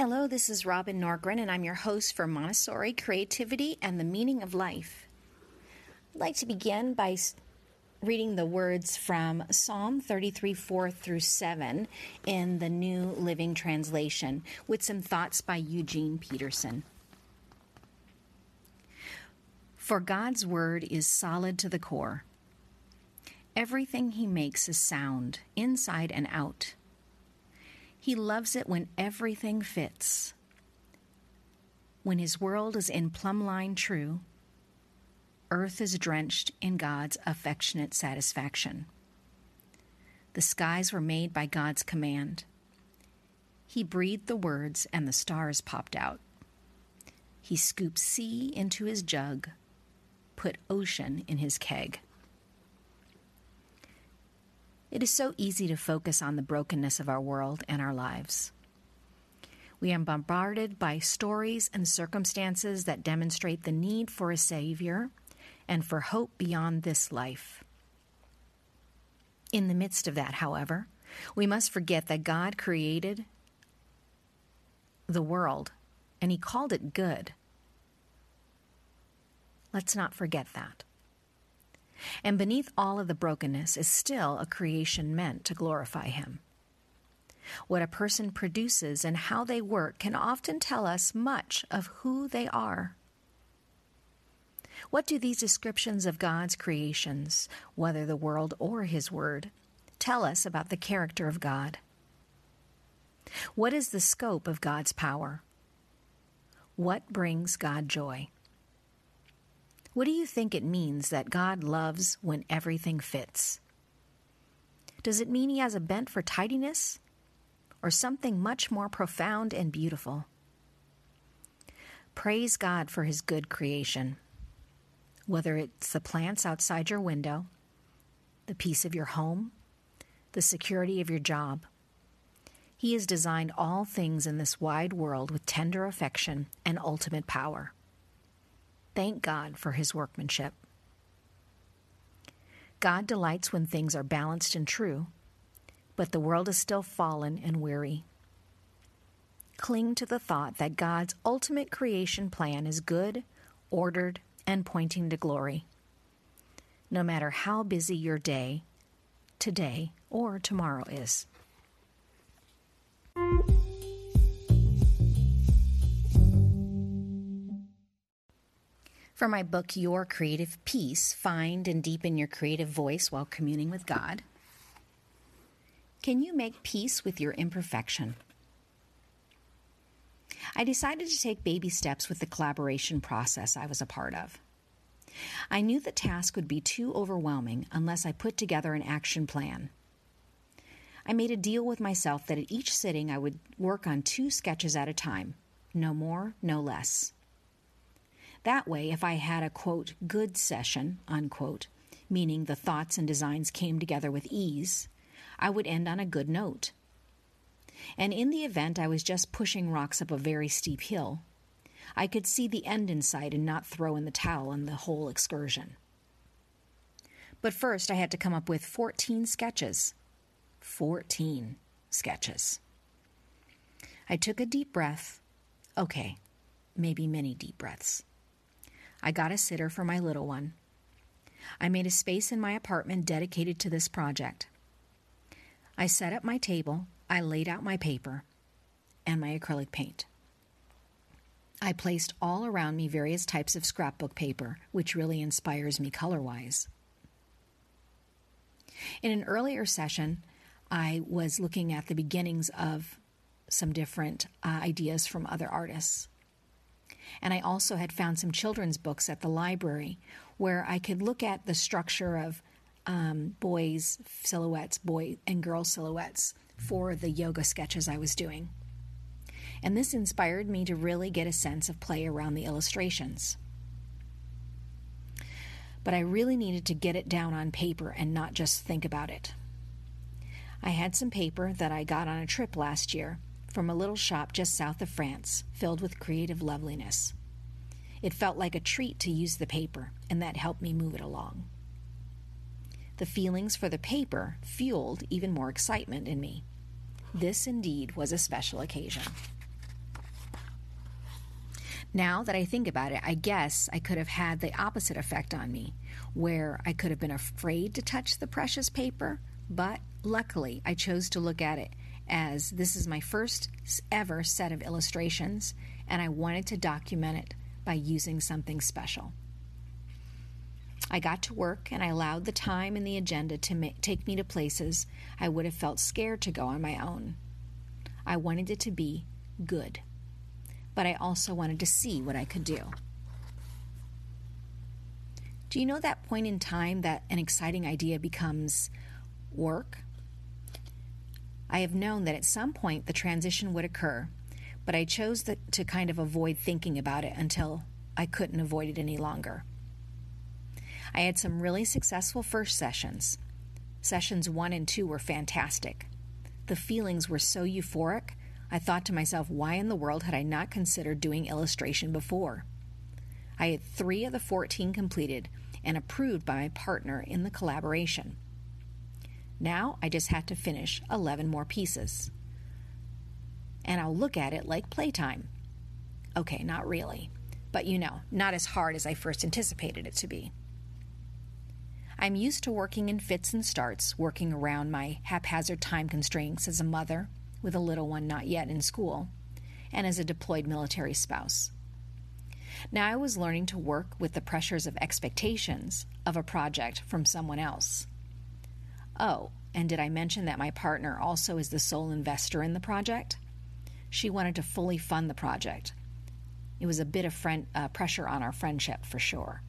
Hello, this is Robin Norgren, and I'm your host for Montessori Creativity and the Meaning of Life. I'd like to begin by reading the words from Psalm 33 4 through 7 in the New Living Translation with some thoughts by Eugene Peterson. For God's word is solid to the core. Everything he makes is sound, inside and out. He loves it when everything fits. When his world is in plumb line true, earth is drenched in God's affectionate satisfaction. The skies were made by God's command. He breathed the words, and the stars popped out. He scooped sea into his jug, put ocean in his keg. It is so easy to focus on the brokenness of our world and our lives. We are bombarded by stories and circumstances that demonstrate the need for a Savior and for hope beyond this life. In the midst of that, however, we must forget that God created the world and He called it good. Let's not forget that. And beneath all of the brokenness is still a creation meant to glorify Him. What a person produces and how they work can often tell us much of who they are. What do these descriptions of God's creations, whether the world or His Word, tell us about the character of God? What is the scope of God's power? What brings God joy? What do you think it means that God loves when everything fits? Does it mean he has a bent for tidiness? Or something much more profound and beautiful? Praise God for his good creation. Whether it's the plants outside your window, the peace of your home, the security of your job, he has designed all things in this wide world with tender affection and ultimate power. Thank God for his workmanship. God delights when things are balanced and true, but the world is still fallen and weary. Cling to the thought that God's ultimate creation plan is good, ordered, and pointing to glory. No matter how busy your day, today, or tomorrow is. For my book, Your Creative Peace Find and Deepen Your Creative Voice While Communing with God, can you make peace with your imperfection? I decided to take baby steps with the collaboration process I was a part of. I knew the task would be too overwhelming unless I put together an action plan. I made a deal with myself that at each sitting I would work on two sketches at a time, no more, no less. That way, if I had a quote, good session, unquote, meaning the thoughts and designs came together with ease, I would end on a good note. And in the event I was just pushing rocks up a very steep hill, I could see the end in sight and not throw in the towel on the whole excursion. But first, I had to come up with 14 sketches. 14 sketches. I took a deep breath. Okay, maybe many deep breaths. I got a sitter for my little one. I made a space in my apartment dedicated to this project. I set up my table, I laid out my paper and my acrylic paint. I placed all around me various types of scrapbook paper, which really inspires me color wise. In an earlier session, I was looking at the beginnings of some different uh, ideas from other artists. And I also had found some children's books at the library where I could look at the structure of um, boys' silhouettes, boy and girl silhouettes for the yoga sketches I was doing. And this inspired me to really get a sense of play around the illustrations. But I really needed to get it down on paper and not just think about it. I had some paper that I got on a trip last year from a little shop just south of France, filled with creative loveliness. It felt like a treat to use the paper, and that helped me move it along. The feelings for the paper fueled even more excitement in me. This indeed was a special occasion. Now that I think about it, I guess I could have had the opposite effect on me, where I could have been afraid to touch the precious paper, but luckily I chose to look at it as this is my first ever set of illustrations, and I wanted to document it by using something special. I got to work and I allowed the time and the agenda to ma- take me to places I would have felt scared to go on my own. I wanted it to be good, but I also wanted to see what I could do. Do you know that point in time that an exciting idea becomes work? I have known that at some point the transition would occur, but I chose the, to kind of avoid thinking about it until I couldn't avoid it any longer. I had some really successful first sessions. Sessions one and two were fantastic. The feelings were so euphoric, I thought to myself, why in the world had I not considered doing illustration before? I had three of the 14 completed and approved by my partner in the collaboration. Now I just had to finish 11 more pieces. And I'll look at it like playtime. Okay, not really, but you know, not as hard as I first anticipated it to be. I'm used to working in fits and starts, working around my haphazard time constraints as a mother with a little one not yet in school, and as a deployed military spouse. Now I was learning to work with the pressures of expectations of a project from someone else. Oh, and did I mention that my partner also is the sole investor in the project? She wanted to fully fund the project. It was a bit of friend, uh, pressure on our friendship for sure.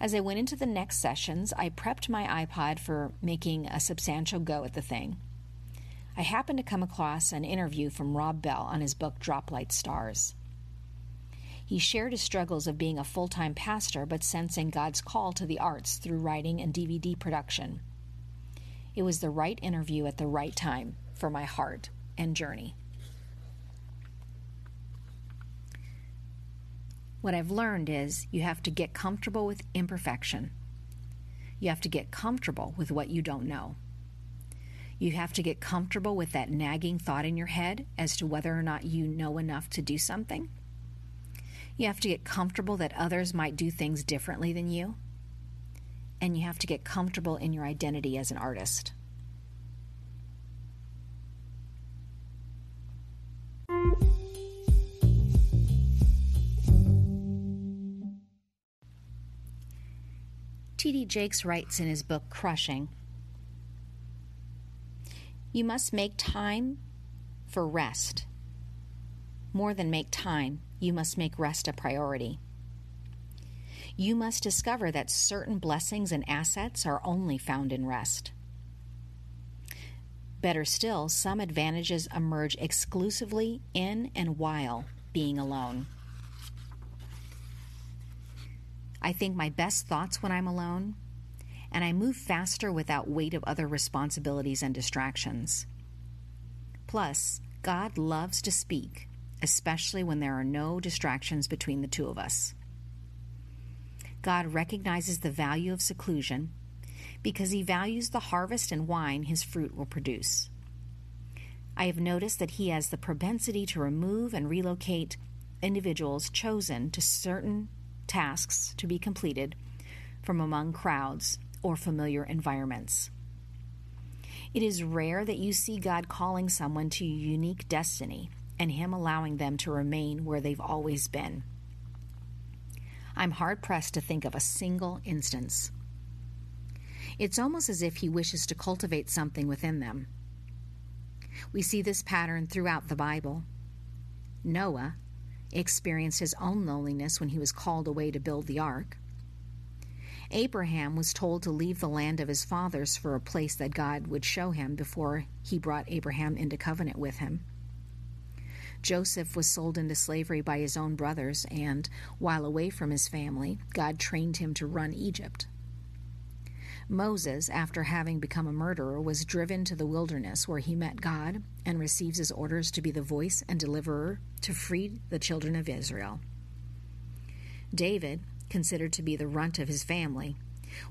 As I went into the next sessions, I prepped my iPod for making a substantial go at the thing. I happened to come across an interview from Rob Bell on his book Drops Like Stars. He shared his struggles of being a full time pastor but sensing God's call to the arts through writing and DVD production. It was the right interview at the right time for my heart and journey. What I've learned is you have to get comfortable with imperfection. You have to get comfortable with what you don't know. You have to get comfortable with that nagging thought in your head as to whether or not you know enough to do something. You have to get comfortable that others might do things differently than you. And you have to get comfortable in your identity as an artist. T.D. Jakes writes in his book Crushing You must make time for rest. More than make time, you must make rest a priority. You must discover that certain blessings and assets are only found in rest. Better still, some advantages emerge exclusively in and while being alone. I think my best thoughts when I'm alone, and I move faster without weight of other responsibilities and distractions. Plus, God loves to speak, especially when there are no distractions between the two of us. God recognizes the value of seclusion because he values the harvest and wine his fruit will produce. I have noticed that he has the propensity to remove and relocate individuals chosen to certain tasks to be completed from among crowds or familiar environments. It is rare that you see God calling someone to a unique destiny and Him allowing them to remain where they've always been. I'm hard pressed to think of a single instance. It's almost as if He wishes to cultivate something within them. We see this pattern throughout the Bible. Noah, experienced his own loneliness when he was called away to build the ark. Abraham was told to leave the land of his fathers for a place that God would show him before he brought Abraham into covenant with him. Joseph was sold into slavery by his own brothers, and while away from his family, God trained him to run Egypt. Moses, after having become a murderer, was driven to the wilderness where he met God and receives his orders to be the voice and deliverer to free the children of Israel. David, considered to be the runt of his family,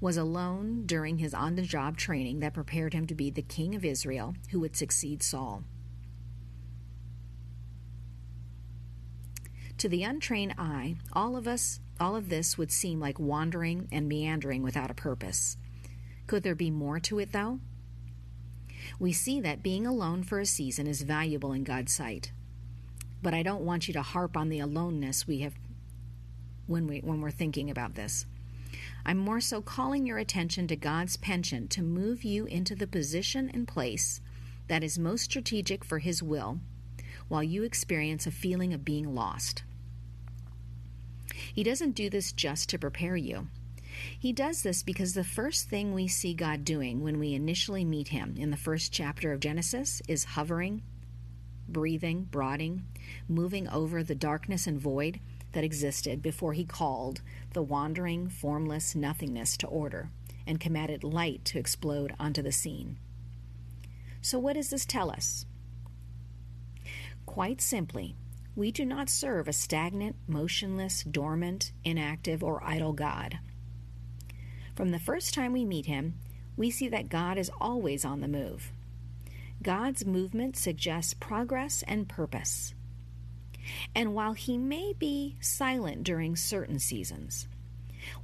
was alone during his on the job training that prepared him to be the king of Israel who would succeed Saul. To the untrained eye, all of us, all of this would seem like wandering and meandering without a purpose. Could there be more to it, though? We see that being alone for a season is valuable in God's sight. But I don't want you to harp on the aloneness we have when we when we're thinking about this. I'm more so calling your attention to God's penchant to move you into the position and place that is most strategic for His will while you experience a feeling of being lost. He doesn't do this just to prepare you. He does this because the first thing we see God doing when we initially meet Him in the first chapter of Genesis is hovering, breathing, brooding, moving over the darkness and void that existed before He called the wandering, formless nothingness to order and commanded light to explode onto the scene. So, what does this tell us? Quite simply, we do not serve a stagnant, motionless, dormant, inactive, or idle God. From the first time we meet Him, we see that God is always on the move. God's movement suggests progress and purpose. And while He may be silent during certain seasons,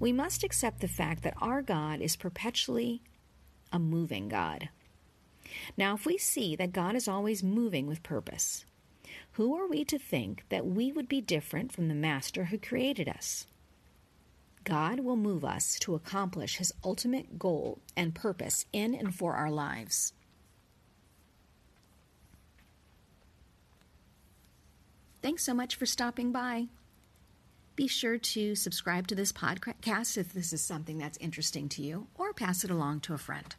we must accept the fact that our God is perpetually a moving God. Now, if we see that God is always moving with purpose, who are we to think that we would be different from the Master who created us? God will move us to accomplish His ultimate goal and purpose in and for our lives. Thanks so much for stopping by. Be sure to subscribe to this podcast if this is something that's interesting to you, or pass it along to a friend.